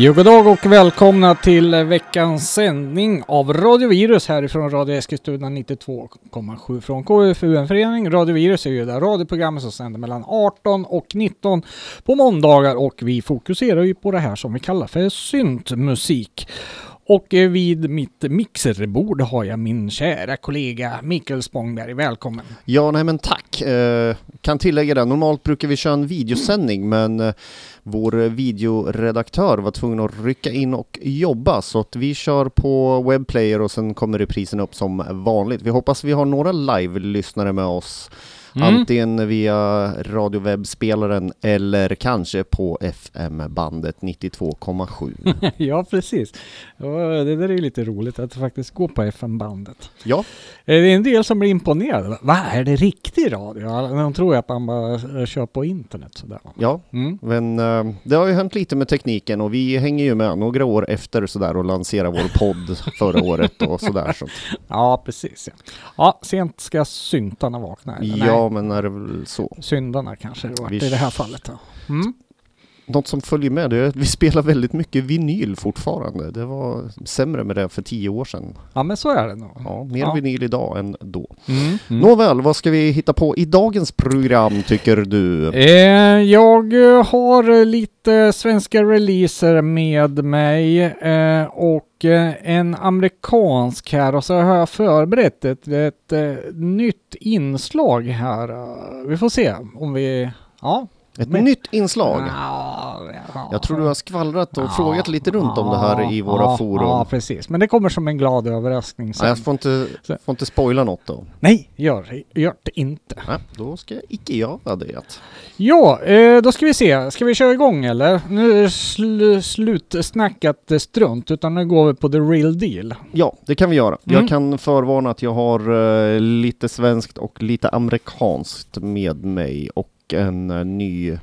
Jo, god dag och välkomna till veckans sändning av Radio Virus härifrån Radio Eskilstuna 92,7 från KFUM-förening. Radio Virus är ju det radioprogrammet som sänder mellan 18 och 19 på måndagar och vi fokuserar ju på det här som vi kallar för syntmusik. Och eh, vid mitt mixerbord har jag min kära kollega Mikael Spångberg. Välkommen! Ja, nej men tack. Eh, kan tillägga det, normalt brukar vi köra en videosändning men eh, vår videoredaktör var tvungen att rycka in och jobba så att vi kör på webplayer och sen kommer reprisen upp som vanligt. Vi hoppas vi har några live-lyssnare med oss Mm. Antingen via radiowebbspelaren eller kanske på FM-bandet 92,7. ja, precis. Det där är ju lite roligt att faktiskt går på FM-bandet. ja, Eh, Det är en del som blir imponerade. Va, är det riktig radio? De tror att man bara eh, kör på internet sådär. ja, Mm. men eh, det har ju hänt lite med tekniken och vi hänger ju med några år efter sådär och lanserar vår podd förra året och sådär. Så. Ja, precis. Ja. sent ska syntarna vakna. Ja, men är det väl så. Syndarna kanske det var i det här fallet. Ja. Mm. Något som följer med det är att vi spelar väldigt mycket vinyl fortfarande. Det var sämre med det för tio år sedan. ja, men så är det nog. Ja, mer Ja. vinyl idag än då. Mm. Mm. Nåväl, vad ska vi hitta på i dagens program tycker du? Eh, jag eh, har lite svenska releaser med mig eh, och eh, en amerikansk här och så har jag förberett ett, ett eh, nytt inslag här. Vi får se om vi... Ja. Ett men- nytt inslag. Ja, ja. Jag tror du har skvallrat och Ja, frågat lite runt om det här i våra ja, forum. Ja, precis. Men det kommer som en glad överraskning sen. Nej, jag får inte, får inte spoila något då. Nej, gör, gör det inte. Nej, då ska jag icke göra det. Ja, eh, då ska vi se. Ska vi köra igång eller? Nu är det sl slutsnackat strunt, utan nu går vi på the real deal. Ja, det kan vi göra. Mm. Jag kan förvarna att jag har eh, lite svenskt och lite amerikanskt med mig och en eh, ny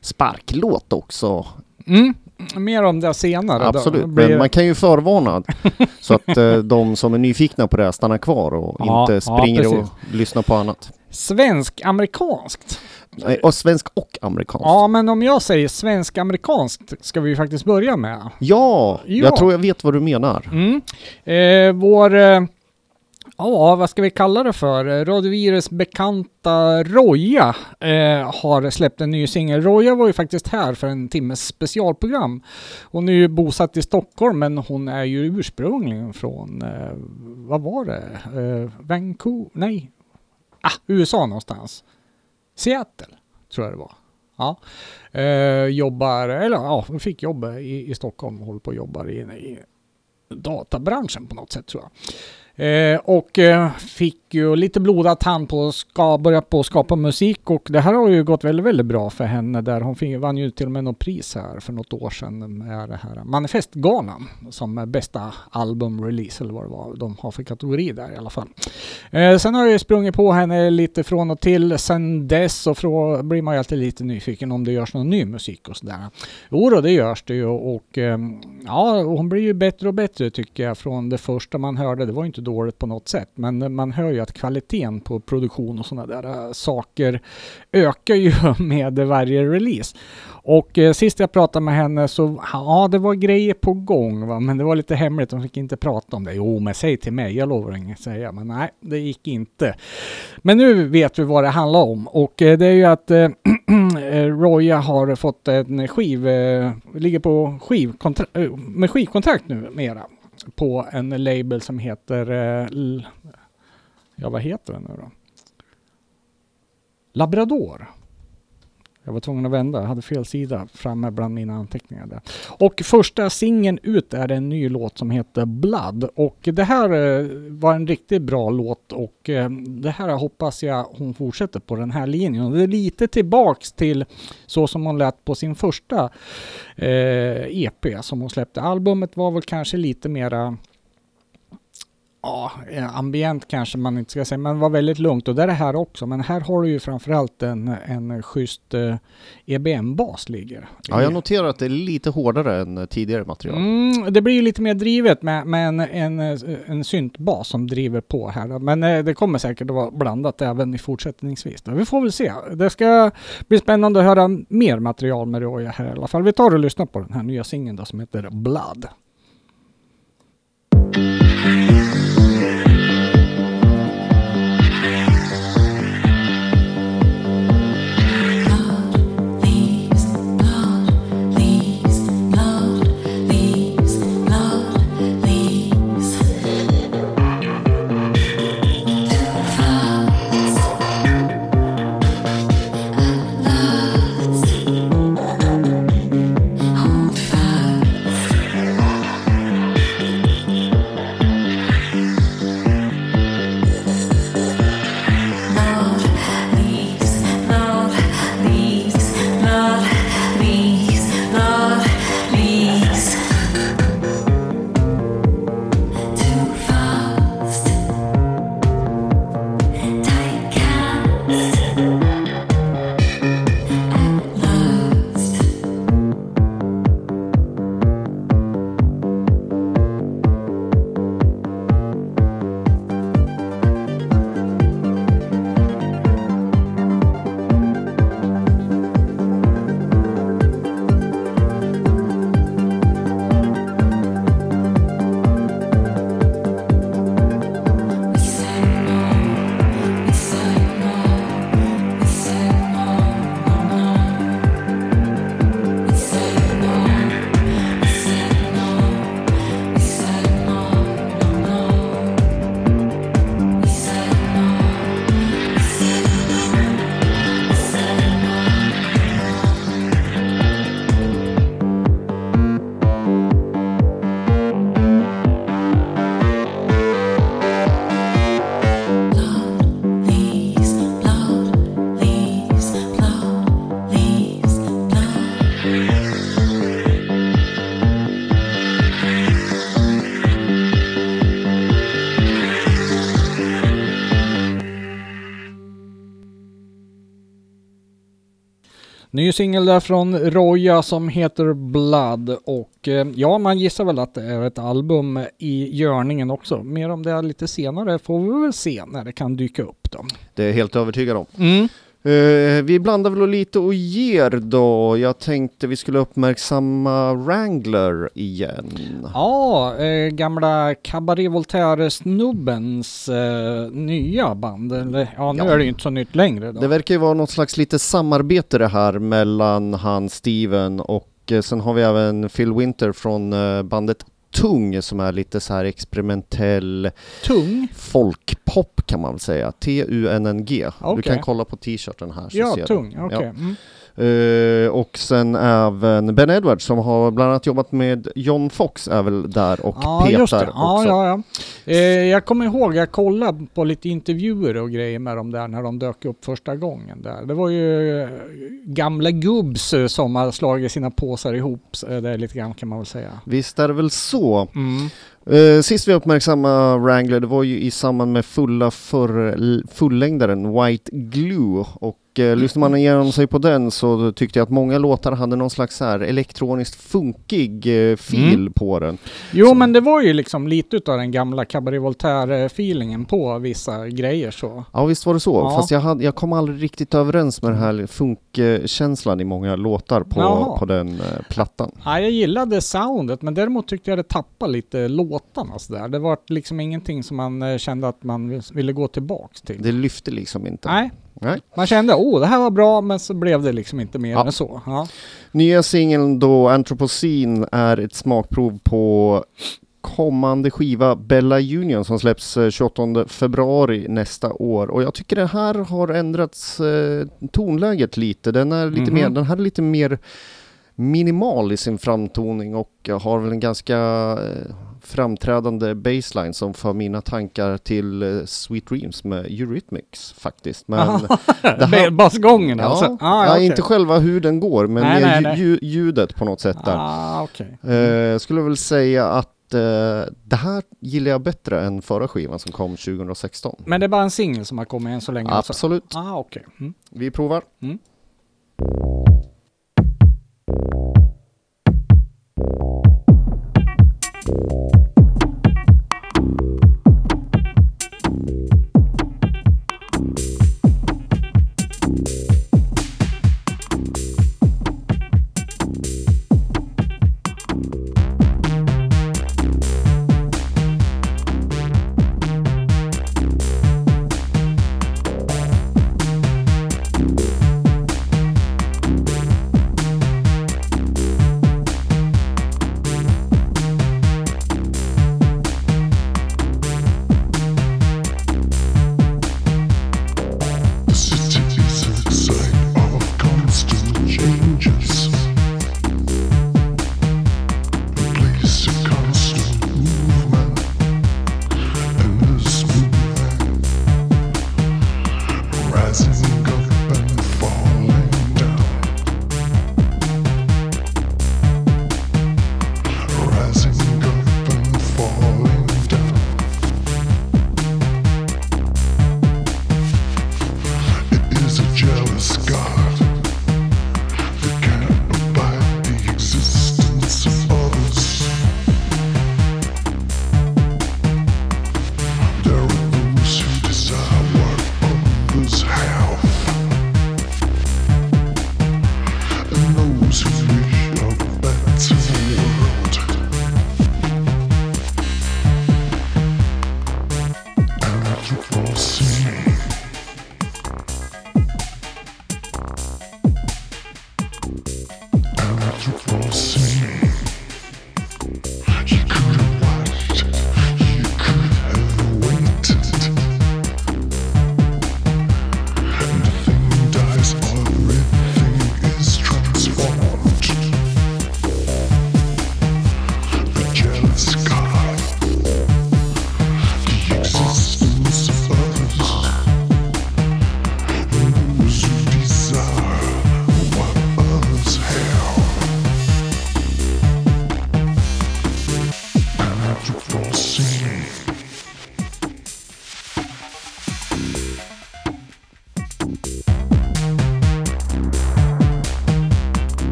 sparklåt också. Mm. Mer om det senare. då. Absolut, Det blir- men man kan ju förvarna så att eh, de som är nyfikna på det här stannar kvar och Ja, inte ja, springer och precis. lyssnar på annat. Svensk-amerikanskt. Och svensk och amerikanskt. Ja, men om jag säger svensk-amerikanskt ska vi faktiskt börja med. Ja, Ja. jag tror jag vet vad du menar. Mm. Eh, vår, eh, ja vad ska vi kalla det för? Radiovirus bekanta Roja eh, har släppt en ny singel. Roja var ju faktiskt här för en timmes specialprogram. Hon är ju bosatt i Stockholm men hon är ju ursprungligen från, eh, vad var det? Eh, Vancouver? Nej, ah, USA någonstans. Seattle, tror jag det var. Ja. Eh, jobbar, eller ja, hon fick jobb i, i Stockholm och håller på och jobbar i, i databranschen på något sätt tror jag. Eh, och eh, fick ju lite blodad tand på att ska, börja på att skapa musik och det här har ju gått väldigt, väldigt bra för henne där hon fick, vann ju till och med något pris här för något år sedan med det här Manifestgalan som är bästa albumrelease eller vad det var de har för kategori där i alla fall. Eh, sen har jag ju sprungit på henne lite från och till sen dess och frå, blir man ju alltid lite nyfiken om det görs någon ny musik och sådär. Jo då, det görs det ju och eh, ja, hon blir ju bättre och bättre tycker jag från det första man hörde. Det var ju inte dåligt på något sätt, men eh, man hör ju att kvaliteten på produktion och sådana där eh, saker ökar ju med varje release. Och eh, sist jag pratade med henne så, ja det var grejer på gång va? men det var lite hemligt, de fick inte prata om det. Jo men säg till mig, jag lovar inget säga. Men nej, det gick inte. Men nu vet vi vad det handlar om och eh, det är ju att eh, eh Roya har fått en skiv, eh, ligger på skivkontrakt, med skivkontrakt nu mera på en label som heter, eh, ja vad heter den nu då? Labrador. Jag var tvungen att vända, jag hade fel sida framme bland mina anteckningar där. Och första singeln ut är en ny låt som heter Blood. Och det här eh, var en riktigt bra låt och eh, det här hoppas jag hon fortsätter på den här linjen. Och det är lite tillbaks till så som hon lät på sin första eh, EP som hon släppte. Albumet var väl kanske lite mera ja, ambient kanske man inte ska säga, men var väldigt lugnt och det är det här också. Men här har du ju framförallt en, en schysst eh, EBM-bas ligger. Ja, jag noterar att det är lite hårdare än tidigare material. Mm, det blir ju lite mer drivet med, med en, en, en syntbas som driver på här. Men eh, det kommer säkert att vara blandat även i fortsättningsvis. Vi får väl se. Det ska bli spännande att höra mer material med Roja här i alla fall. Vi tar och lyssnar på den här nya singeln som heter Blood. Ny singel där från Roja som heter Blood och eh, ja, man gissar väl att det är ett album i görningen också. Mer om det lite senare får vi väl se när det kan dyka upp då. Det är helt övertygad om. Mm. Uh, vi blandar väl lite och ger då. Jag tänkte vi skulle uppmärksamma Wrangler igen. Ja, eh, gamla Cabaret Voltaire-snubbens eh, nya band. Eller, ja, nu ja. är det ju inte så nytt längre. Då. Det verkar ju vara något slags lite samarbete det här mellan han Steven och sen har vi även Phil Winter från bandet Tung som är lite så här experimentell Tung? folkpop kan man väl säga. T-U-N-N-G. Okay. Du kan kolla på t-shirten här. Så ja, ser Tung, okej. Okay. Ja. Mm. Uh, och sen även Ben Edwards som har bland annat jobbat med John Fox är väl där och ja, petar just det. också. Ja, ja, ja. Uh, jag kommer ihåg, jag kollade på lite intervjuer och grejer med dem där när de dök upp första gången där. Det var ju uh, gamla gubbs som har slagit sina påsar ihop, det är lite grann kan man väl säga. Visst är det väl så. Mm. Uh, sist vi uppmärksammade Wrangler, det var ju i samband med fulla för, fullängdaren White Glue och uh, lyssnar man igenom sig på den så tyckte jag att många låtar hade någon slags här elektroniskt funkig uh, fil mm. på den. Jo så. men det var ju liksom lite utav den gamla Cabaret Voltaire-feelingen på vissa grejer så. Ja visst var det så, ja. fast jag, hade, jag kom aldrig riktigt överens med den här funkkänslan i många låtar på, på den plattan. Ja, jag gillade soundet men däremot tyckte jag det tappade lite låt låtarna sådär. Det var liksom ingenting som man eh, kände att man ville gå tillbaks till. Det lyfte liksom inte? Nej. Nej. Man kände oh det här var bra men så blev det liksom inte mer ja. än så. Ja. Nya singeln då Anthropocene är ett smakprov på kommande skiva Bella Union som släpps 28 eh, februari nästa år och jag tycker det här har ändrats eh, tonläget lite. Den är lite mm -hmm. mer, den här är lite mer minimal i sin framtoning och har väl en ganska eh, framträdande baseline som för mina tankar till uh, Sweet Dreams med Eurythmics faktiskt. Men det här, Basgången ja, alltså? Ah, ja, okay. Inte själva hur den går men nej, nej, nej. ljudet på något sätt där. Ah, okay. uh, skulle väl säga att eh, det här gillar jag bättre än förra skivan som kom 2016. Men det är bara en singel som har kommit än så länge? alltså? Absolut. Ah, okej. Mm. Vi provar. Mm. The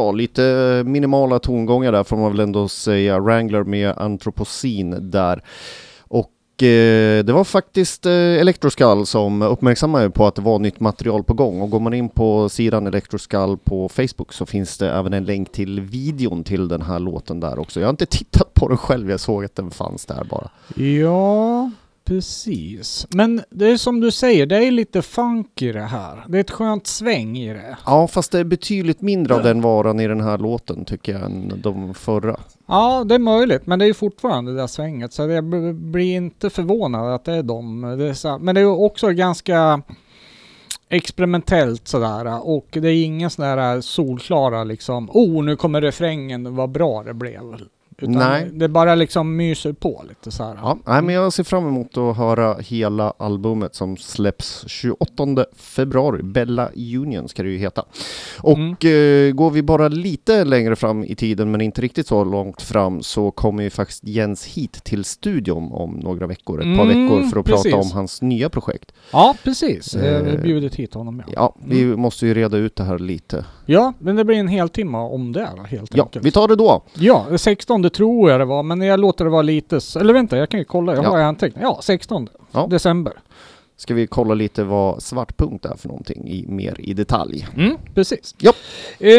Ja, lite minimala tongångar där får man väl ändå säga. Wrangler med Anthropocene där. Och eh, det var faktiskt eh, Electroskull som uppmärksammade på att det var nytt material på gång. Och går man in på sidan Electroskull på Facebook så finns det även en länk till videon till den här låten där också. Jag har inte tittat på den själv, jag såg att den fanns där bara. Ja, precis. Men det är som du säger, det är lite funk i det här. Det är ett skönt sväng i det. Ja, fast det är betydligt mindre av den varan i den här låten tycker jag än de förra. Ja, det är möjligt, men det är ju fortfarande det där svänget. Så jag blir inte förvånad att det är dem. Men det är också ganska experimentellt sådär. Och det är ingen sån där solklara liksom, oh nu kommer refrängen, vad bra det blev. Utan Nej. det bara liksom myser på lite så här. Ja, nej, men jag ser fram emot att höra hela albumet som släpps 28 februari. Bella Union ska det ju heta. Och Mm. eh, går vi bara lite längre fram i tiden, men inte riktigt så långt fram, så kommer ju faktiskt Jens hit till studion om några veckor, ett par Mm, veckor, för att precis. prata om hans nya projekt. Ja, precis. Jag har Eh, bjudit hit honom. Ja. Ja, vi måste ju reda ut det här lite. ja, men det blir en hel timme om det helt Ja, enkelt. vi tar det då. Ja, 16 tror jag det var, men jag låter det vara lite... Eller vänta, jag kan ju kolla. Jag Ja. har antecknat. Ja, 16 Ja. december. Ska vi kolla lite vad Svartpunkt är för någonting i, mer i detalj. Mm, precis. Ja. Eh,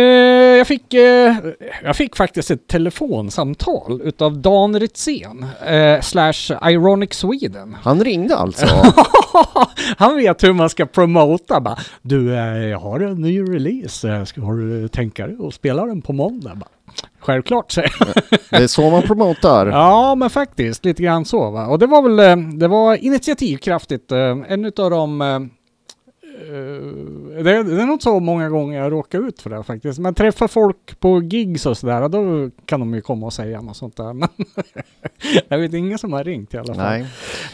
jag, fick, eh, jag fick faktiskt ett telefonsamtal utav Dan Ritzén, eh, slash Ironic Sweden. Han ringde alltså? Han vet hur man ska promota bara. Du, eh, jag har en ny release. Eh, Ska, har du tänka dig att spela den på måndag? Bara, Självklart, säger jag. Det är så man promotar. Ja, men faktiskt lite grann så. Va? Och det var väl eh, det var initiativkraftigt. eh, En utav de... eh, Det, det är nog så många gånger jag råkar ut för det faktiskt. Man träffar folk på gigs och sådär, då kan de ju komma och säga något sånt där. Men jag vet ingen som har ringt i alla fall. Nej.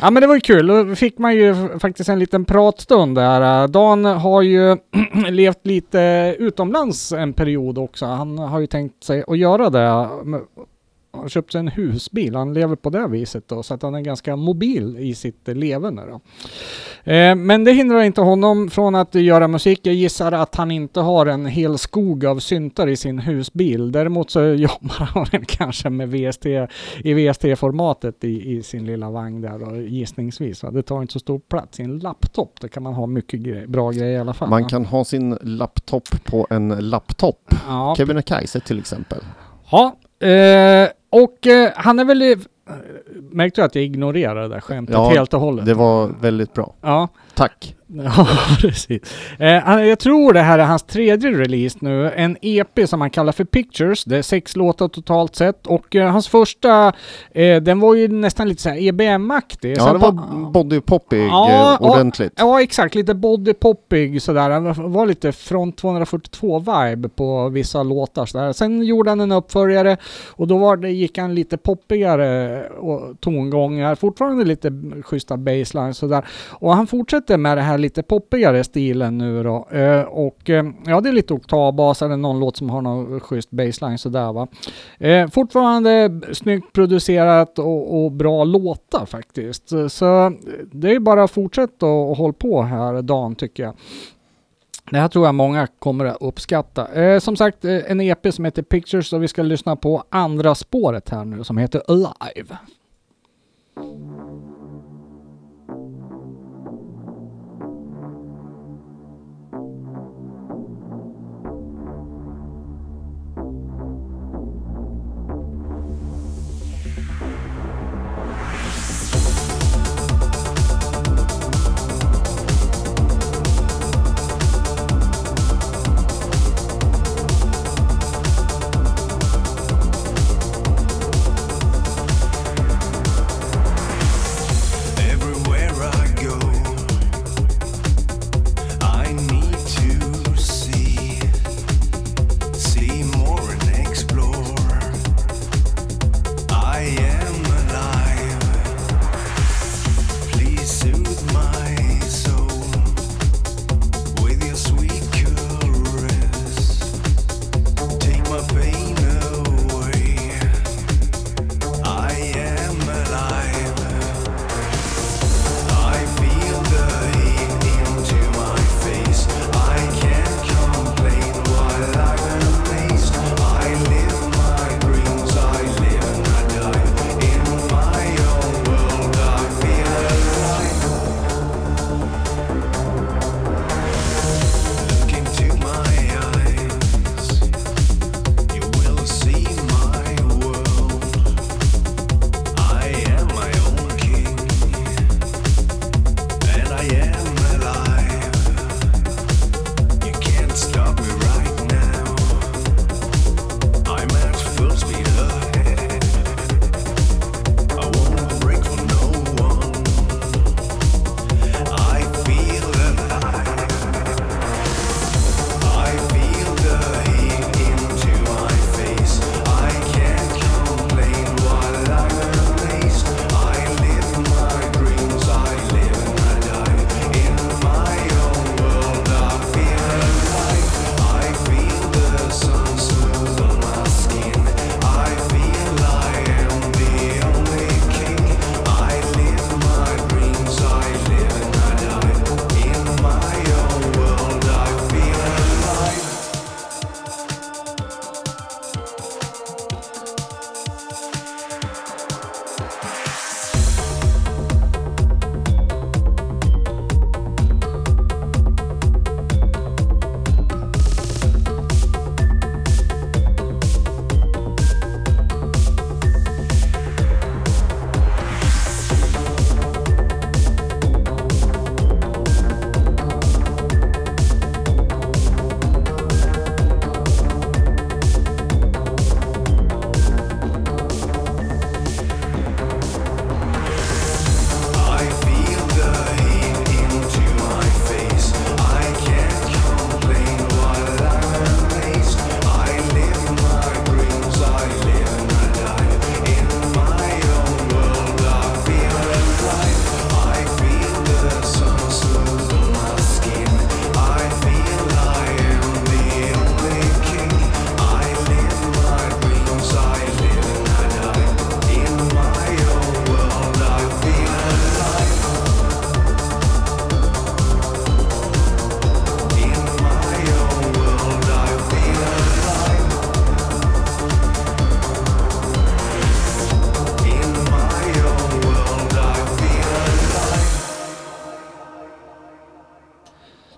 Ja men det var ju kul, då fick man ju faktiskt en liten pratstund där. Dan har ju levt lite utomlands en period också. Han har ju tänkt sig att göra det. Har köpt sig en husbil, han lever på det viset då, så att han är ganska mobil i sitt leverne då. Eh, men det hindrar inte honom från att göra musik. Jag gissar att han inte har en hel skog av syntar i sin husbil. Däremot så jobbar han kanske med VST i VST-formatet i, i sin lilla vagn där då, gissningsvis. Va? Det tar inte så stor plats i en laptop. Där kan man ha mycket grej, bra grejer i alla fall. Man va? kan ha sin laptop på en laptop. Ja, Kebnekaise till exempel. ja eh, och eh, han är väl... i- Märkte du att jag ignorerade det där skämtet Ja, helt och hållet? Det var väldigt bra. Ja, Tack. Ja, precis. Eh, jag tror det här är hans tredje release nu. En EP som han kallar för Pictures. Det är sex låtar totalt sett. Och eh, hans första, eh, den var ju nästan lite så här EBM-aktig. Ja, det på- var bodypoppig Ja, eh, ja. ordentligt. Ja, exakt. Lite bodypoppig sådär. Han var- lite från 242-vibe på vissa låtar sådär. Sen gjorde han en uppföljare och då var det, gick han lite poppigare och, tongångar. Fortfarande lite schyssta baseline sådär. Och han fortsätter med det här lite poppigare stilen nu då. Eh, och eh, ja, det är lite oktavbas eller någon låt som har någon schysst baseline sådär va. Eh, fortfarande snyggt producerat och, och bra låtar faktiskt. Så, det är bara att fortsätta och, och hålla på här Dan tycker jag. Det här tror jag många kommer att uppskatta. Eh, som sagt, eh, en EP som heter Pictures och vi ska lyssna på andra spåret här nu som heter Alive. Alive.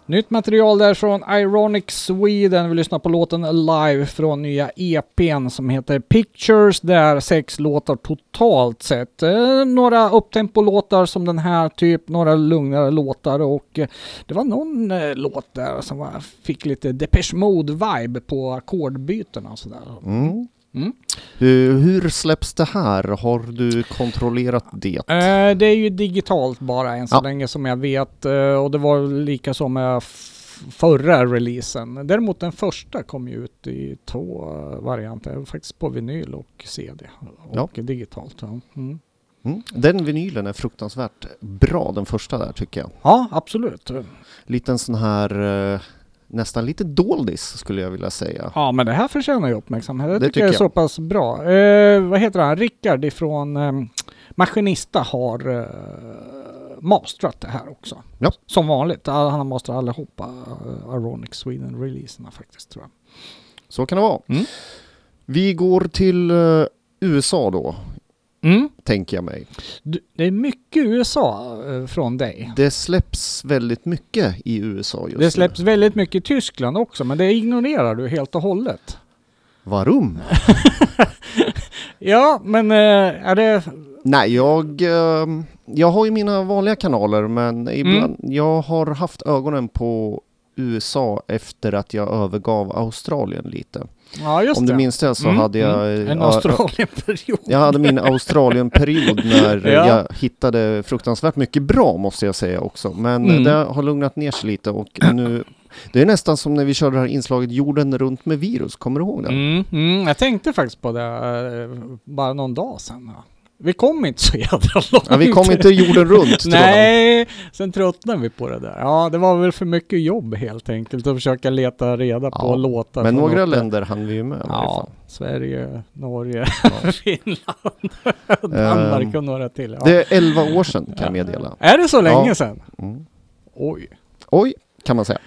Nytt material där från Ironic Sweden. Vi lyssnar på låten Live från nya EPn som heter Pictures. Där sex låtar totalt sett. Eh, några upptempo-låtar som den här typ, några lugnare låtar och eh, det var någon eh, låt där som var, fick lite Depeche Mode-vibe på ackordbytena och sådär. Mm. Mm. Hur, hur släpps det här? Har du kontrollerat det? Eh, det är ju digitalt bara än så Ja. länge som jag vet eh, och det var lika som med förra releasen. Däremot den första kom ju ut i två eh, varianter, faktiskt på vinyl och CD och digitalt. Ja. Mm. Mm. Den vinylen är fruktansvärt bra, den första där tycker jag. ja, absolut. Liten sån här, eh, nästan lite doldis skulle jag vilja säga. Ja, men det här förtjänar ju uppmärksamhet. Det, Det tycker jag är tycker så pass bra. Eh, vad heter han? Rickard ifrån eh, Maskinista har eh, mastrat det här också. Ja. Som vanligt. Han har mastrat allihopa uh, Ironic Sweden-releaserna faktiskt tror jag. Så kan det vara. Mm. Vi går till eh, USA då, Mm. tänker jag mig. Det är mycket USA eh, från dig. Det släpps väldigt mycket i USA just Det släpps väldigt mycket i Tyskland också, men det ignorerar du helt och hållet. nu. Varum? Ja, men eh, är det... Nej, jag, eh, jag har ju mina vanliga kanaler men ibland, jag har haft ögonen på USA efter att jag övergav Australien lite. Ja, just Om det. du minns det så Mm, hade jag... mm. En Australienperiod. Jag hade min Australien-period när Ja. jag hittade fruktansvärt mycket bra måste jag säga också. Men Mm. det har lugnat ner sig lite och nu... Det är nästan som när vi körde det här inslaget jorden runt med virus, kommer du ihåg det? Mm, mm, jag tänkte faktiskt på det eh, bara någon dag sedan. Vi kom inte så jävla långt. Ja, vi kom inte jorden runt. Nej, sen tröttnade vi på det där. Ja, det var väl för mycket jobb helt enkelt att försöka leta reda på Ja, låtar. Men några något- länder hann vi ju med Ja. Sverige, Norge, Ja. Finland, Danmark Ehm, och några till. Ja. Det är 11 år sedan kan jag meddela. Är det så länge sedan? Mm. Oj. Oj, kan man säga.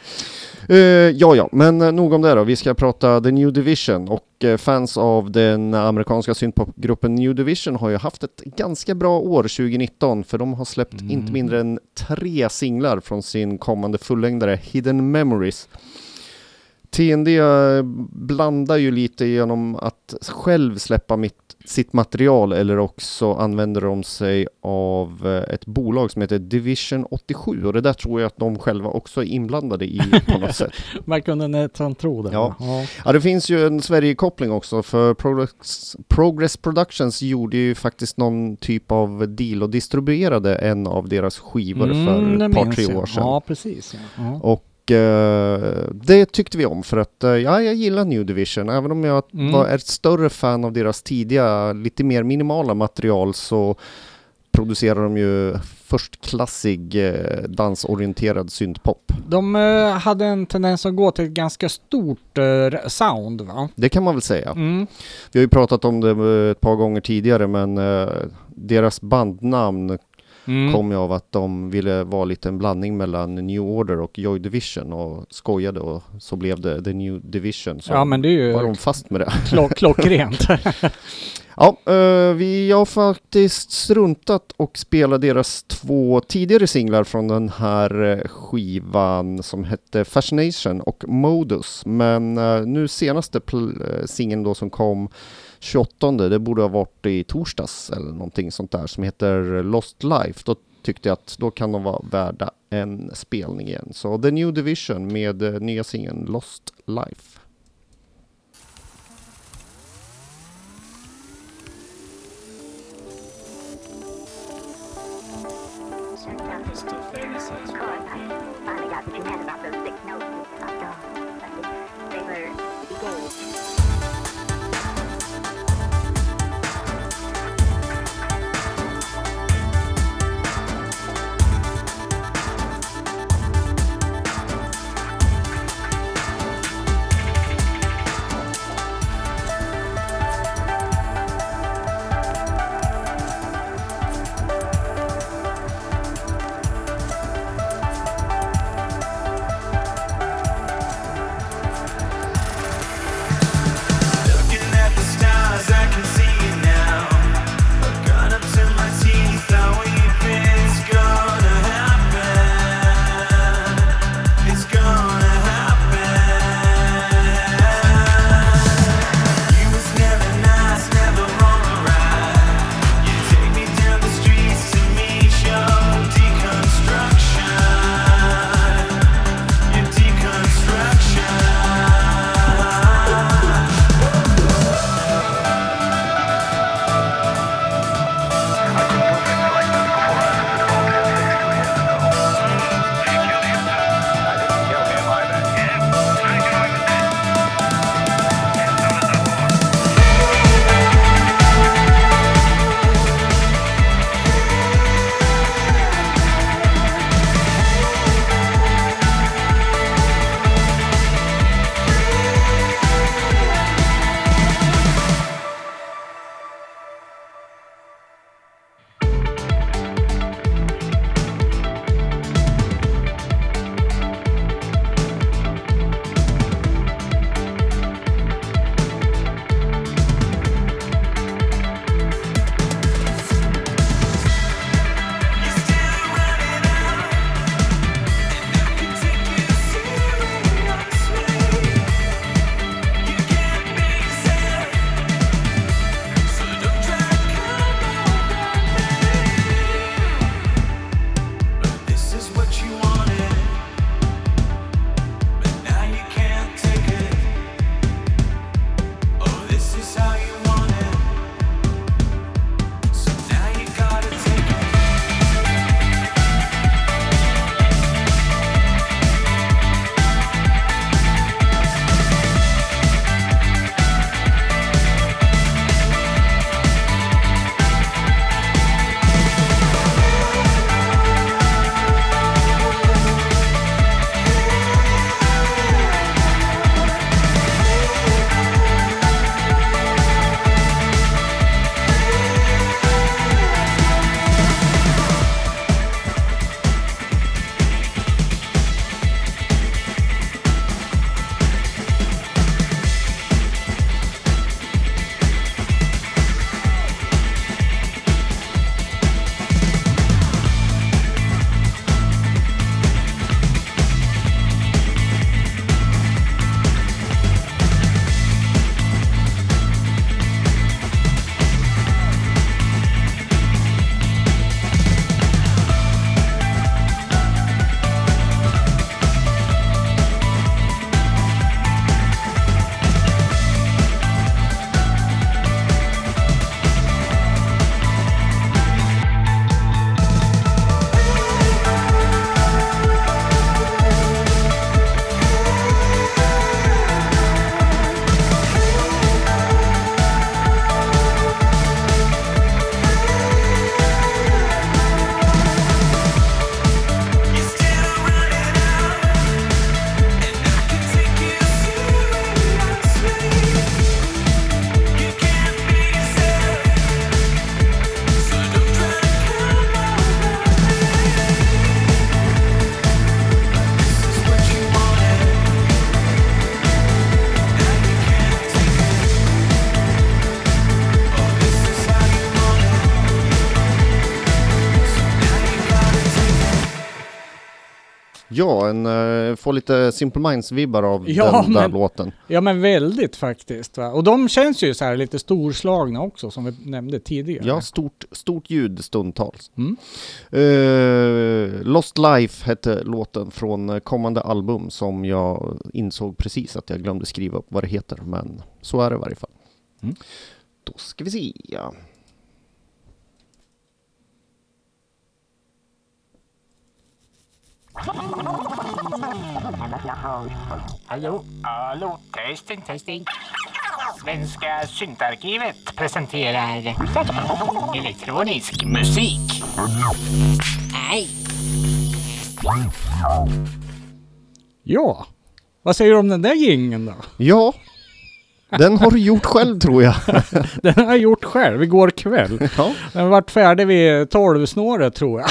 Eh, ja, ja, men eh, nog om det då. Vi ska prata The New Division och eh, fans av den amerikanska syntpopgruppen New Division har ju haft ett ganska bra år 2019 för de har släppt Mm. inte mindre än tre singlar från sin kommande fullängdare Hidden Memories. TND blandar ju lite genom att själv släppa mitt, sitt material eller också använder de sig av eh, ett bolag som heter Division 87 och det där tror jag att de själva också är inblandade i på något sätt. Man kunde nästan tro det. Ja. ja. Ja, det finns ju en Sverige-koppling också för Progress, Progress Productions gjorde ju faktiskt någon typ av deal och distribuerade en av deras skivor Mm, för ett par, tre år sedan. Ja, precis. Ja. Och det tyckte vi om för att eh, ja, jag gillar New Division. Även om jag Mm. var ett större fan av deras tidiga, lite mer minimala material så producerar de ju förstklassig eh, dansorienterad syntpop. De eh, hade en tendens att gå till ett ganska stort eh, sound va? Det kan man väl säga. Mm. Vi har ju pratat om det eh, ett par gånger tidigare men eh, deras bandnamn Mm. kom ju av att de ville vara lite en blandning mellan New Order och Joy Division och skojade och så blev det The New Division. Så Ja men det är var ju de fast med det. klock, klockrent. Ja, eh, vi har faktiskt struntat och spela deras två tidigare singlar från den här eh, skivan som hette Fascination och Modus. Men eh, nu senaste singeln då som kom 28, det borde ha varit i torsdags eller någonting sånt där som heter Lost Life. Då tyckte jag att då kan de vara värda en spelning igen. Så The New Division med eh, nya singeln Lost Life. Ja, en, eh, får lite Simple Minds-vibbar av Ja, den där men- låten. Ja men väldigt faktiskt. Va? Och de känns ju så här lite storslagna också som vi nämnde tidigare. Ja, stort, stort ljud stundtals. Mm. Eh, Lost Life hette låten från kommande album som jag insåg precis att jag glömde skriva upp vad det heter, men så är det i varje fall. Mm. Då ska vi se. Ja. Hallå, hallå, testing, testing. Svenska syntarkivet presenterar elektronisk musik. Nej. Ja, vad säger du om den där gingen då? ja, den har du gjort själv tror jag. Den har jag gjort själv igår kväll. ja. Den har varit färdig vid 12 snåret tror jag.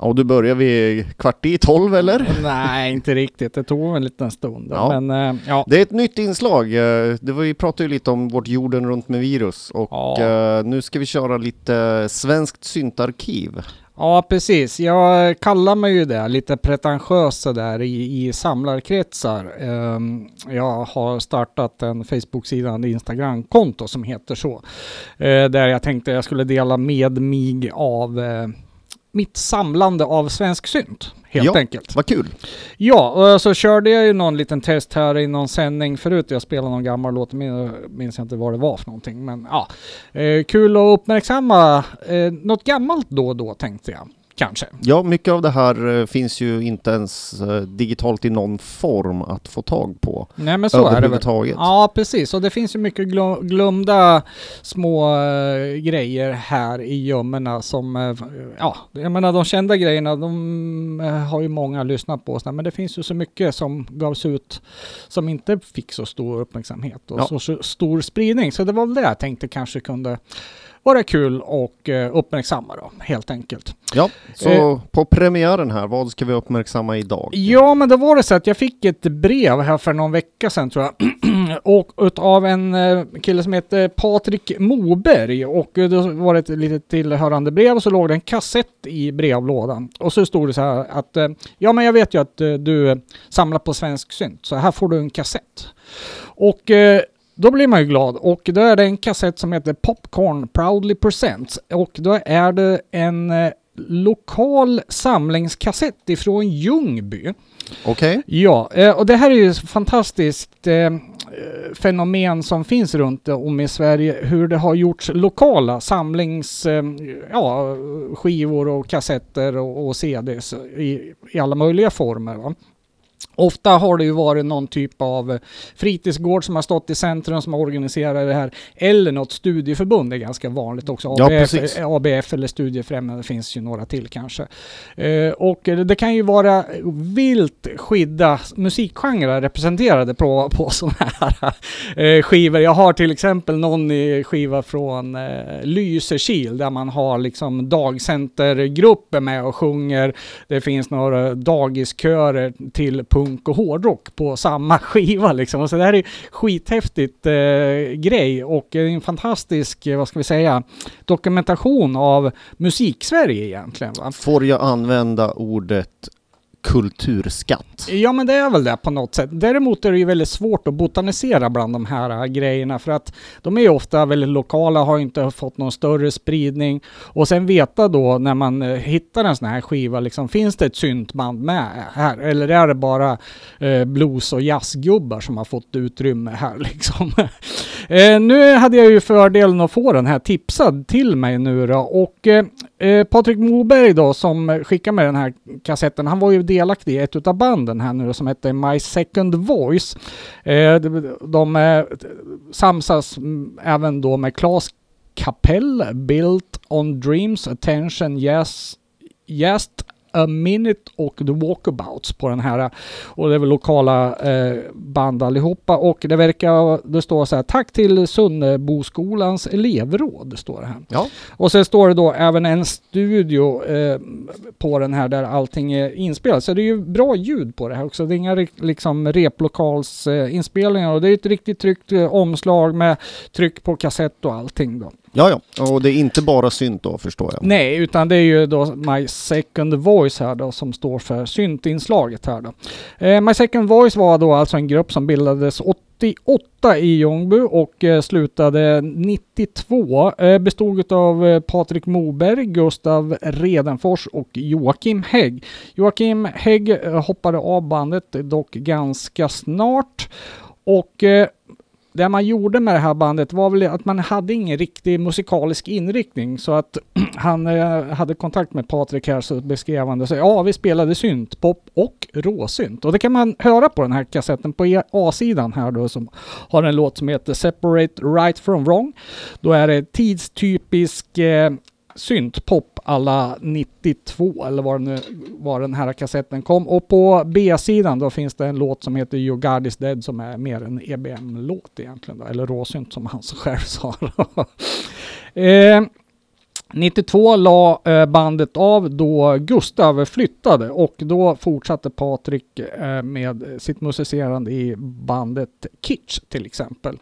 Och du börjar vid kvart i tolv eller? Nej, inte riktigt. Det tog en liten stund. Ja. Men eh, ja. Det är ett nytt inslag. Eh, Det var, vi pratade ju lite om vårt jorden runt med virus och Ja. eh, nu ska vi köra lite svenskt syntarkiv. ja, precis. Jag kallar mig ju det lite pretentiösa där i, i samlarkretsar. Ehm, jag har startat en Facebook-sida en Instagram-konto som heter så. Där jag tänkte jag skulle dela med mig av mitt samlande av svensk synt. Helt Ja. enkelt. Vad kul! Ja, och så körde jag ju någon liten test här i någon sändning förut. Jag spelade någon gammal låt, min- minns jag inte vad det var för någonting. Men ja, eh, kul att uppmärksamma eh, något gammalt då och då tänkte jag. Kanske. Ja, mycket av det här eh, finns ju inte ens eh, digitalt i någon form att få tag på Nej men så är det väl. Ja, precis. Och det finns ju mycket glö- glömda små eh, grejer här i gömmorna som, ja, jag menar de kända grejerna, de har ju många lyssnat på. Men det finns ju så mycket som gavs ut som inte fick så stor uppmärksamhet och Ja. så, så stor spridning. Så det var väl det jag tänkte kanske kunde vara kul och eh, uppmärksamma då, helt enkelt. Ja, så Eh. på premiären här, vad ska vi uppmärksamma idag? Ja, men då var det så att jag fick ett brev här för någon vecka sedan tror jag. och utav en eh, kille som heter Patrik Moberg. Och då var det ett litet tillhörande brev och så låg det en kassett i brevlådan. Och så stod det så här att eh, ja, men jag vet ju att du samlar på svensk synt, så här får du en kassett. Och då blir man ju glad och då är det en kassett som heter Popcorn Proudly Presents och då är det en eh, lokal samlingskassett ifrån Ljungby. Okej? Ja, eh, och det här är ju ett fantastiskt eh, eh, fenomen som finns runt om i Sverige, hur det har gjorts lokala samlings, eh, ja, skivor och kassetter och, och CDs i, i alla möjliga former. Va? Ofta har det ju varit någon typ av eh, fritidsgård som har stått i centrum som har organiserat det här. Eller något studieförbund är ganska vanligt också. Ja, ABF, precis. ABF eller Studiefrämjande finns ju några till kanske. Eh, och eh, det kan ju vara vilt skilda musikgenrer representerade på, på sådana här eh, skivor. Jag har till exempel någon skiva från eh, Lysekil där man har liksom dagcentergrupper med och sjunger. Det finns några dagiskörer till punk och hårdrock på samma skiva liksom. Och så det här är skithäftigt eh, grej och en fantastisk, eh, vad ska vi säga, dokumentation av musik-Sverige egentligen. Va? Får jag använda ordet kulturskatt? Ja men det är väl det på något sätt. Däremot är det ju väldigt svårt att botanisera bland de här äh, grejerna för att de är ju ofta väldigt lokala, har inte fått någon större spridning. Och sen veta då när man äh, hittar en sån här skiva, liksom, finns det ett syntband med här? Eller är det bara eh, blues och jazzgubbar som har fått utrymme här liksom? eh, nu hade jag ju fördelen att få den här tipsad till mig nu då och eh, eh Patrik Moberg då som skickade med den här kassetten, han var ju delaktig i ett utav banden här nu som hette My Second Voice. Eh, de de eh, samsas mm, även då med Klas Kapell, Built on Dreams, Attention, Yes, Yes A Minute och The Walkabouts på den här. Och det är väl lokala eh, band allihopa. Och det verkar, det står så här, tack till Sunneboskolans elevråd, står det här. Ja. Och sen står det då även en studio eh, på den här där allting är inspelat. Så det är ju bra ljud på det här också. Det är inga liksom replokalsinspelningar och det är ett riktigt tryckt eh, omslag med tryck på kassett och allting då. Ja, ja. Och det är inte bara synt då förstår jag. Nej, utan det är ju då My Second Voice här då som står för syntinslaget här då. Eh, My Second Voice var då alltså en grupp som bildades 88 i Ljungby och eh, slutade 92. Eh, bestod av eh, Patrik Moberg, Gustav Redenfors och Joakim Hägg. Joakim Hägg eh, hoppade av bandet dock ganska snart och eh, det man gjorde med det här bandet var väl att man hade ingen riktig musikalisk inriktning så att han eh, hade kontakt med Patrik här så beskrev han det så ja vi spelade synt, pop och råsynt och det kan man höra på den här kassetten på e- A-sidan här då som har en låt som heter Separate Right from Wrong. Då är det tidstypisk eh, syntpop alla 92 eller vad, nu, var den här kassetten kom. Och på B-sidan då finns det en låt som heter You God Is Dead som är mer en EBM-låt egentligen då, eller råsynt som han själv sa. eh, 92 la eh, bandet av då Gustav flyttade och då fortsatte Patrik eh, med sitt musicerande i bandet Kitsch till exempel.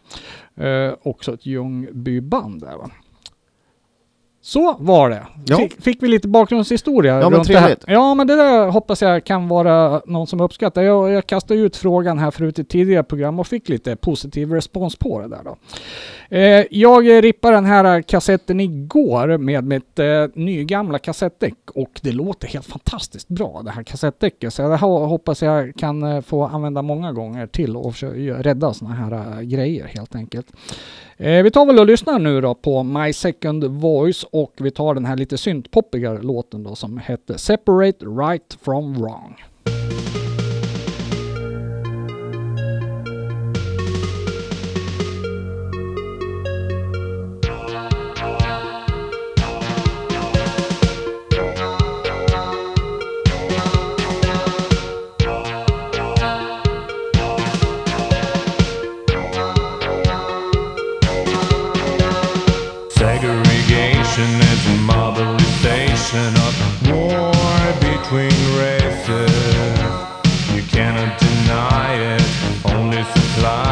Eh, också ett Ljungbyband där va. Så var det. Ja. Fick, fick vi lite bakgrundshistoria Ja, men trevligt. Ja, men det där hoppas jag kan vara någon som uppskattar. Jag, jag kastade ut frågan här förut i tidigare program och fick lite positiv respons på det där då. Eh, jag rippade den här kassetten igår med mitt eh, nygamla kassettdäck och det låter helt fantastiskt bra det här kassettdäcket. Så det här hoppas jag kan eh, få använda många gånger till och försöka rädda sådana här eh, grejer helt enkelt. Eh, vi tar väl och lyssnar nu då på My Second Voice och vi tar den här lite syntpoppigare låten då som hette Separate Right From Wrong. fly.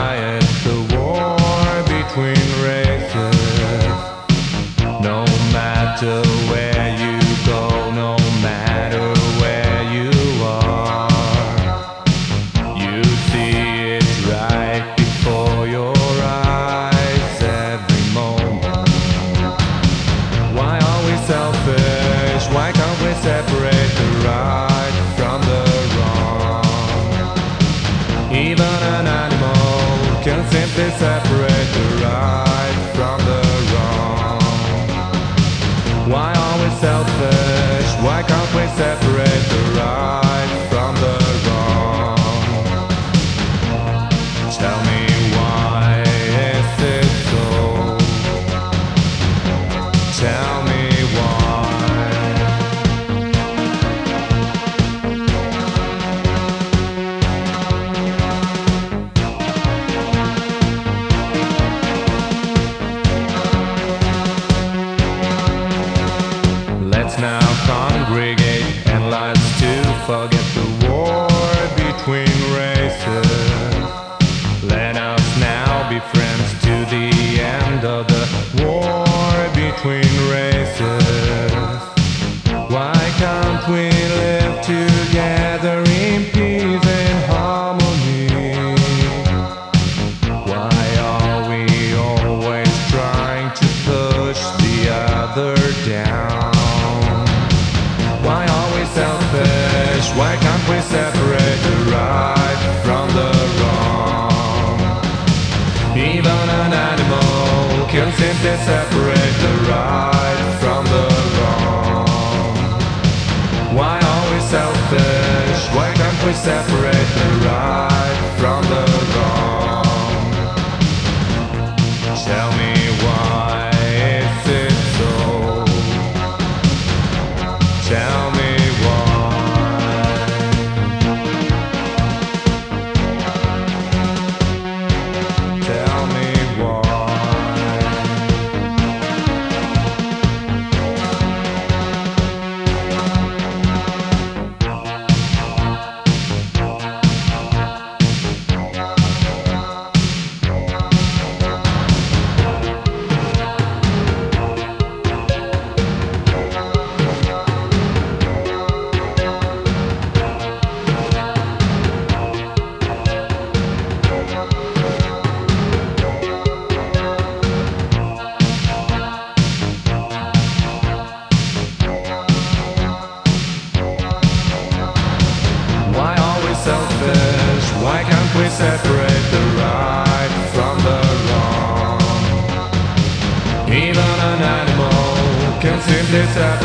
separate the right from the wrong. Even an animal can simply separate.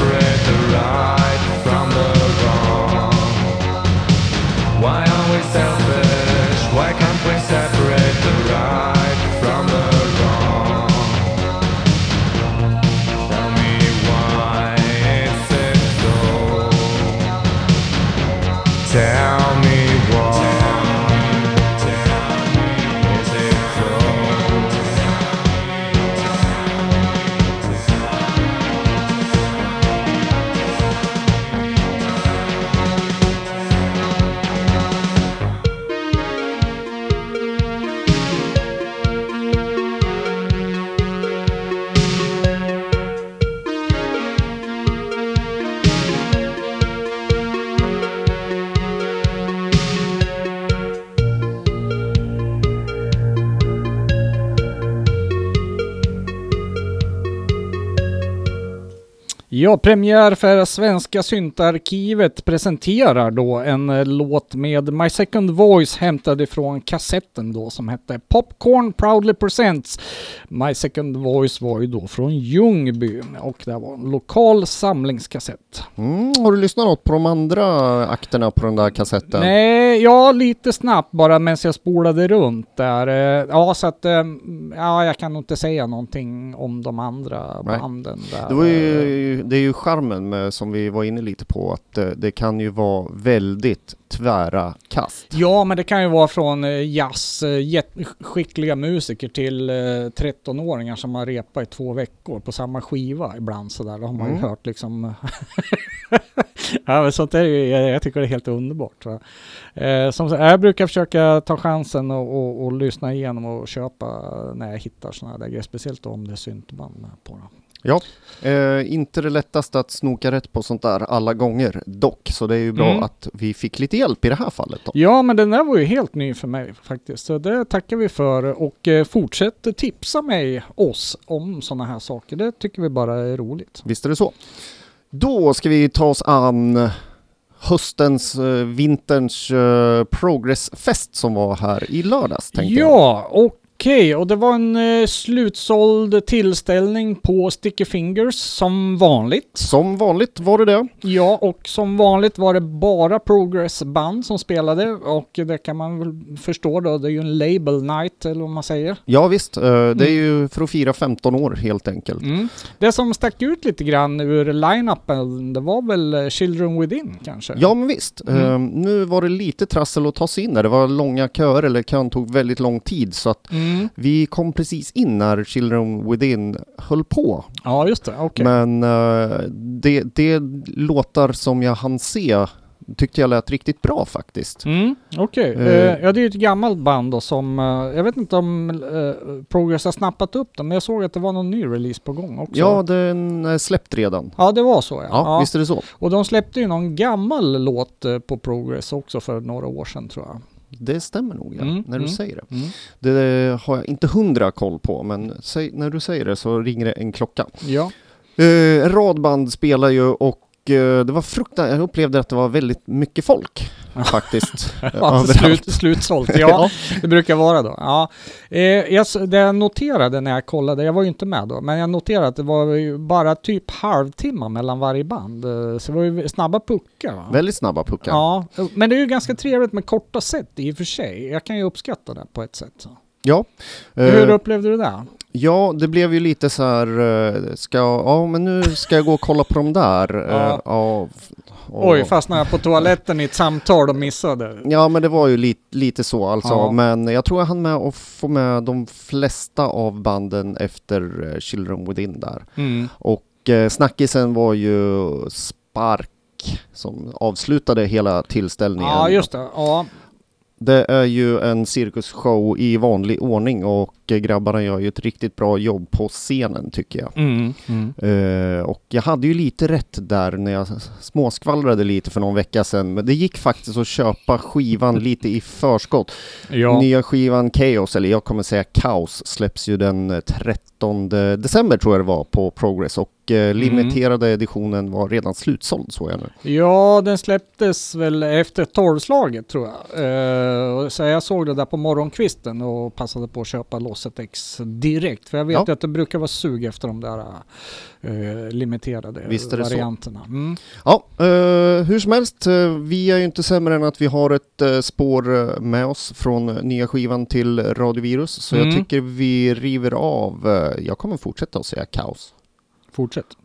Ja, premiär för Svenska syntarkivet presenterar då en eh, låt med My Second Voice hämtad ifrån kassetten då som hette Popcorn Proudly Presents. My Second Voice var ju då från Ljungby och det var en lokal samlingskassett. Mm, har du lyssnat något på de andra akterna på den där kassetten? Nej, ja lite snabbt bara medan jag spolade runt där. Eh, Ja, så att eh, ja, jag kan nog inte säga någonting om de andra Nej. banden där. Det, var ju, det är ju charmen med, som vi var inne lite på, att eh, det kan ju vara väldigt tvära kast. Ja, men det kan ju vara från eh, jazz, eh, skickliga musiker till eh, 13-åringar som har repat i två veckor på samma skiva ibland sådär. Det har man ju Mm. hört liksom. ja, men sånt är ju, jag, tycker det är helt underbart. Va? Eh, som, jag brukar försöka ta chansen och, och, och lyssna igenom och köpa när jag hittar sådana där grejer. Speciellt om det är syntband på dem. Ja, eh, inte det lättaste att snoka rätt på sånt där alla gånger dock, så det är ju bra Mm. att vi fick lite hjälp i det här fallet då. Ja, men den där var ju helt ny för mig faktiskt. Så det tackar vi för och eh, fortsätt tipsa mig, oss, om sådana här saker. Det tycker vi bara är roligt. Visst är det så. Då ska vi ta oss an höstens, eh, vinterns eh, progressfest som var här i lördags tänkte jag. Ja, okej. Och det var en eh, slutsåld tillställning på Sticky Fingers som vanligt. Som vanligt var det det. Ja, och som vanligt var det bara progressband som spelade och det kan man väl förstå då. Det är ju en label night eller vad man säger. Ja visst, eh, det är ju för att fira 15 år helt enkelt. Mm. Det som stack ut lite grann ur line-upen, det var väl eh, Children Within kanske? Ja men visst, Mm. Eh, nu var det lite trassel att ta sig in där. Det var långa köer, eller kön tog väldigt lång tid så att Mm. vi kom precis in när Children Within höll på. Ja, just det. Okej. Men eh, det, det låtar som jag hann se tyckte jag lät riktigt bra faktiskt. Mm, Okej. Eh. Eh, ja, det är ju ett gammalt band då som... eh, jag vet inte om Progress har snappat upp dem, men jag såg att det var någon ny release på gång också. Ja, den är släppt redan. Ja, det var så ja. Ja, visst är det så. Och de släppte ju någon gammal låt på Progress också för några år sedan tror jag. Det stämmer nog ja, Mm, när du mm. säger det. Mm. Det har jag inte hundra koll på, men säg, när du säger det så ringer det en klocka. Ja. Eh, en rad band spelar ju och eh, det var fruktansvärt, jag upplevde att det var väldigt mycket folk faktiskt. Ja, slut, slutsålt. Ja, det brukar vara då. Ja. Eh, jag, det jag noterade när jag kollade, jag var ju inte med då, men jag noterade att det var ju bara typ halvtimme mellan varje band. Eh, Så det var ju snabba puckar. Va? Väldigt snabba puckar. Ja, men det är ju ganska trevligt med korta set i och för sig. Jag kan ju uppskatta det på ett sätt. Så. Ja. Eh, Hur upplevde du det? ja, det blev ju lite så här, eh, ska, ja men nu ska jag gå och kolla på de där. Ja. ja, och- Oj, fastnade jag på toaletten i ett samtal och missade. Ja men det var ju lite, lite så alltså, Ja. men jag tror jag hann med att få med de flesta av banden efter eh, Children Within där. Mm. Och eh, snackisen var ju Spark som avslutade hela tillställningen. Ja, just det. Ja. Det är ju en cirkusshow i vanlig ordning och grabbarna gör ju ett riktigt bra jobb på scenen tycker jag. Mm. Mm. Eh, och jag hade ju lite rätt där när jag småskvallrade lite för någon vecka sedan. Men det gick faktiskt att köpa skivan lite i förskott. Ja. Nya skivan Chaos, eller jag kommer säga Kaos, släpps ju den eh, 13 december tror jag det var på Progress och Eh, mm. limiterade mm. editionen var redan slutsåld såg jag nu. Ja, den släpptes väl efter tolvslaget tror jag. Eh, så jag såg det där på morgonkvisten och passade på att köpa låset X direkt. För jag vet ja. att det brukar vara sug efter de där eh, limiterade Visst är det varianterna. Så. Mm. Ja, eh, hur som helst, eh, vi är ju inte sämre än att vi har ett spår med oss från nya skivan till Radiovirus. Så mm. jag tycker vi river av. Jag kommer fortsätta att säga kaos. Fortsätt.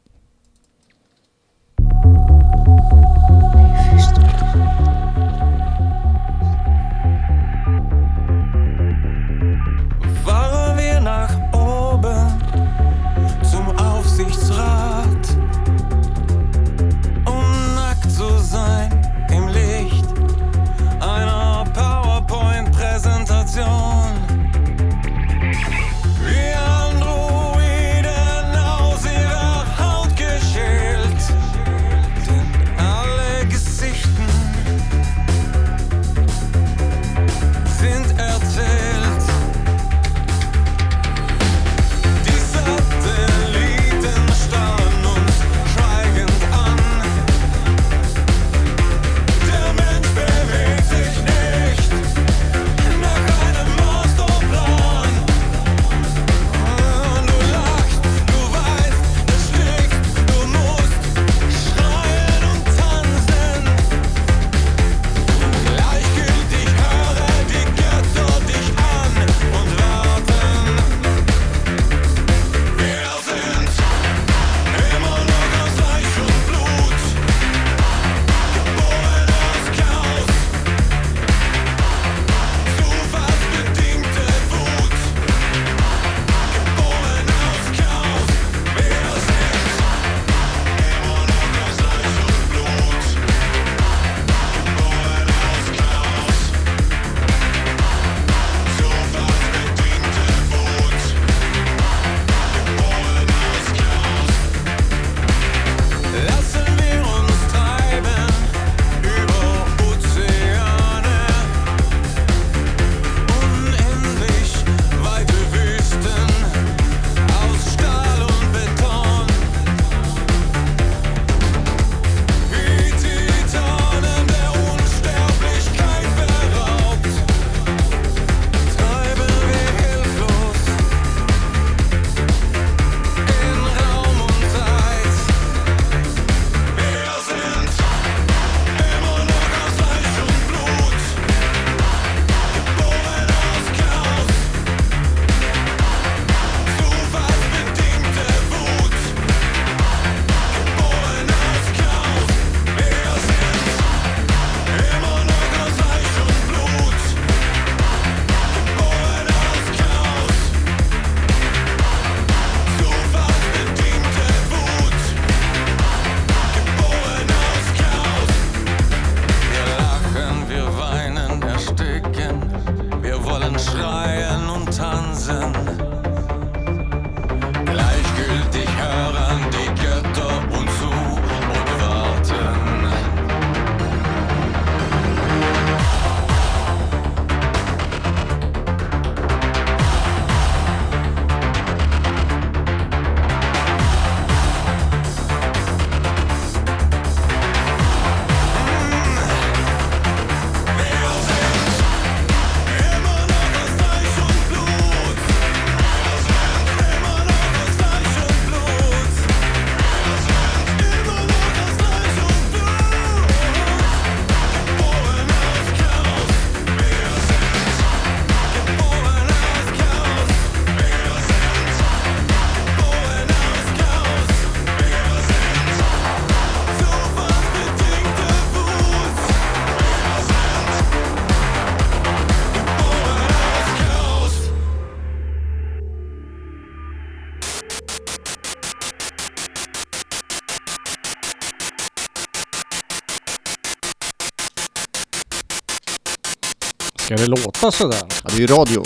det låta sådär? Ja, det är ju radio.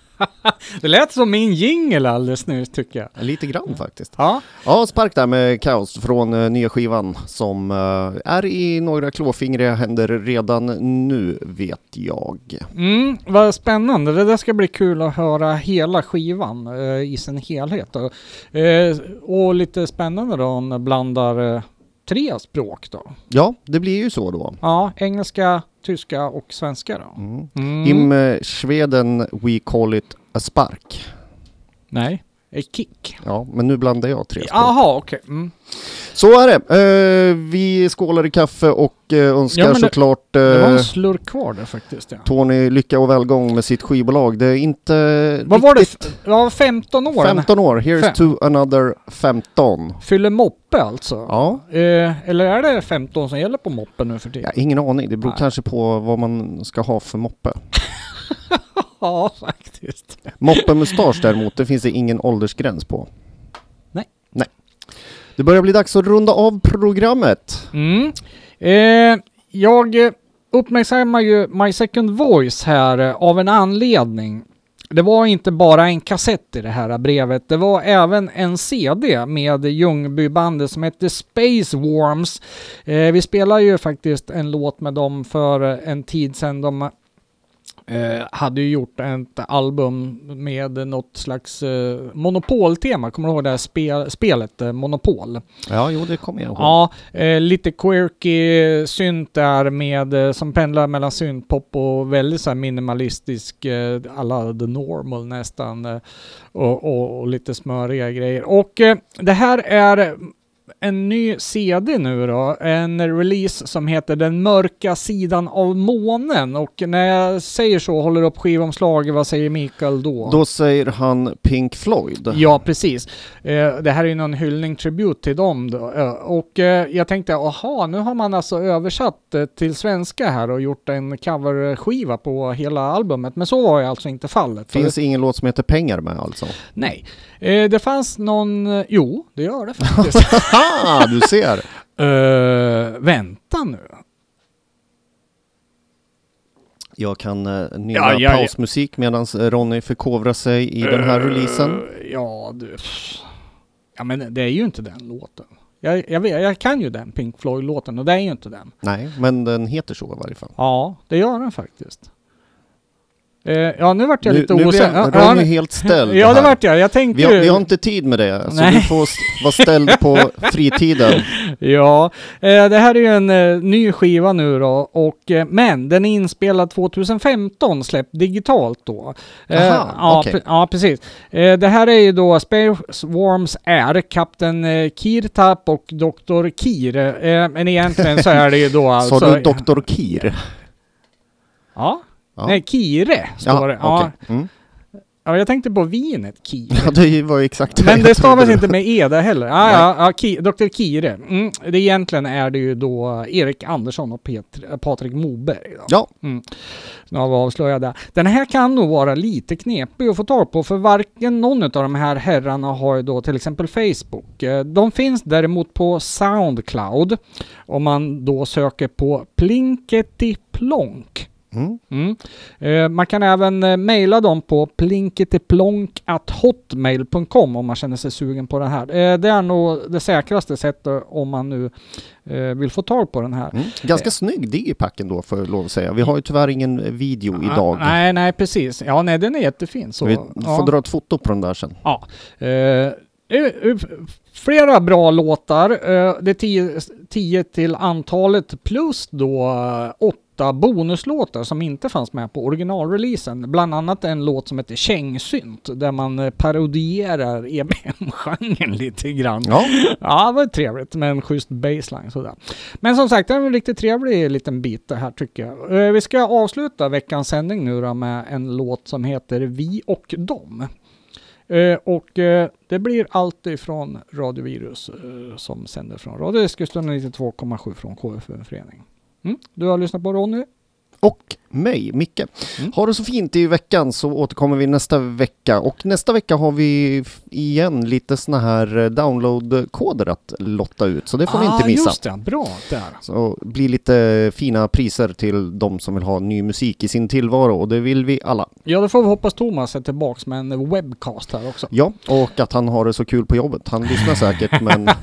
det lät som min jingel alldeles nu tycker jag. Lite grann faktiskt. Ja. ja, spark där med Kaos från uh, nya skivan som eh, är i några klåfingriga händer redan nu vet jag. Mm, vad spännande, det där ska bli kul att höra hela skivan eh, i sin helhet. och lite spännande då om blandar tre språk då. Ja, det blir ju så då. Ja, engelska, tyska och svenska då. Mm. Mm. Im eh, Sweden we call it a spark. Nej, kick. Ja, men nu blandar jag tre språk. Jaha, okej. Mm. Så är det. Eh, vi skålar i kaffe och eh, önskar Ja, det- såklart Det var eh, en slurk kvar där faktiskt ja. Tony lycka och välgång med sitt skivbolag. Det är inte Vad var det? Det var 15 år? 15 år. Here's Fem. to another 15. Fyller moppe alltså? Ja, Eh, eller är det 15 som gäller på moppen nu för tiden? ja, ingen aning. Det beror Nej. kanske på vad man ska ha för moppe. Ja, faktiskt. Moppemustasch däremot, det finns det ingen åldersgräns på. Nej. Nej. Det börjar bli dags att runda av programmet. Mm. Eh, jag eh, uppmärksammar ju My Second Voice här eh, av en anledning. Det var inte bara en kassett i det här brevet, det var även en CD med Ljungbybandet som hette Space Worms. Eh, vi spelade ju faktiskt en låt med dem för eh, en tid sedan. De eh, hade ju gjort ett album med något slags eh, monopoltema. Kommer du ihåg det här spel, spelet eh, Monopol? Ja, jo det kommer jag ihåg. Ja, eh, lite quirky synt där med, eh, som pendlar mellan syntpop och väldigt så minimalistisk, eh, alla the normal nästan. Eh, och, och, och lite smöriga grejer. Och det här är en ny CD nu då, en release som heter Den mörka sidan av månen. Och när jag säger så, håller upp skivomslaget, vad säger Mikael då? Då säger han Pink Floyd. Ja, precis. Eh, det här är ju någon hyllning, tribut till dem då. Eh, och eh, jag tänkte, aha, nu har man alltså översatt till svenska här och gjort en coverskiva på hela albumet. Men så var ju alltså inte fallet. Finns ingen låt som heter Pengar med alltså? Nej. Det fanns någon, jo, det gör det faktiskt. Ah, du ser! Eh, vänta nu. Jag kan uh, nynna Ja, ja, pausmusik medan Ronny förkovrar sig i den här releasen. Eh, ja, du. Ja, men det är ju inte den låten. Jag, jag, vet, jag kan ju den Pink Floyd-låten och det är ju inte den. Nej, men den heter så i varje fall. Ja, det gör den faktiskt. Eh, ja, nu vart jag Nu, lite nu osäker. Ja, Ronny ja, helt ställd Ja, det vart jag. Jag tänkte Vi har, vi har inte tid med det, så Nej. du får vara ställd på fritiden. Ja, eh, det här är ju en eh, ny skiva nu då, och, men den är inspelad 2015, släppt digitalt då. Eh, Aha, ja, pre- ja, precis. Det här är ju då Space Worms är Kapten eh, Kirtap och Dr. Kir. Men egentligen så är det ju då alltså... Sa du Dr. Kir? Ja. Ja. Nej, Kire står det. Ja. okej. Mm. ja, jag tänkte på vinet Kir. Ja, det var ju exakt Men jag det stavas inte med E där heller. Ah, ja, ja, Ki, Dr. Kire. Mm, det egentligen är det ju då Erik Andersson och Petr, Patrik Moberg. Då. Ja, Mm. Nu har vi avslöjat det. Den här kan nog vara lite knepig att få tag på för varken någon av de här herrarna har ju då till exempel Facebook. Eh, De finns däremot på Soundcloud om man då söker på Plinkety Plonk. Mm. Mm. Eh, man kan även eh, mejla dem på plinketyplonk.hotmail.com om man känner sig sugen på den här. Eh, det är nog det säkraste sättet om man nu eh, vill få tag på den här. Mm. Ganska snygg digipack ändå får jag lov att säga. Vi har ju tyvärr ingen video idag. Ah, nej, nej precis. Ja, nej, den är jättefin. Så, Vi ja. får dra ett foto på den där sen. Ja. Eh, eh, flera bra låtar. Eh, det är tio, tio till antalet plus då eh, åtta bonuslåtar som inte fanns med på originalreleasen. Bland annat en låt som heter Kängsynt där man eh, parodierar EBM-genren lite grann. Ja, Ja, det var trevligt med en schysst baseline sådär. Men som sagt, det är en riktigt trevlig liten bit det här tycker jag. Eh, Vi ska avsluta veckans sändning nu då med en låt som heter Vi och dem. Eh, och eh, det blir allt ifrån Radio Virus eh, som sänder från Radio Eskilstuna 92,7 från KFUM Förening. Mm? Du har lyssnat på Ronny? och mig, Micke. Ha det så fint i veckan så återkommer vi nästa vecka. Och nästa vecka har vi igen lite såna här eh, downloadkoder att lotta ut. Så det får ni inte missa. Ah, just det. Bra där. Så blir lite fina priser till de som vill ha ny musik i sin tillvaro och det vill vi alla. Ja, då får vi hoppas Thomas är tillbaks med en webcast här också. Ja, och att han har det så kul på jobbet. Han lyssnar säkert men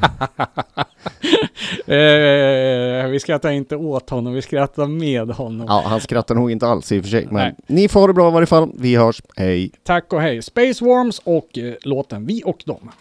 Eh, vi skrattar inte åt honom, vi skrattar med honom. ja, han skrattar nog inte alls i och för sig. Men Nej. ni får ha det bra i varje fall. Vi hörs. Hej! Tack och hej. Space Worms och eh, låten Vi och dem.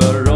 För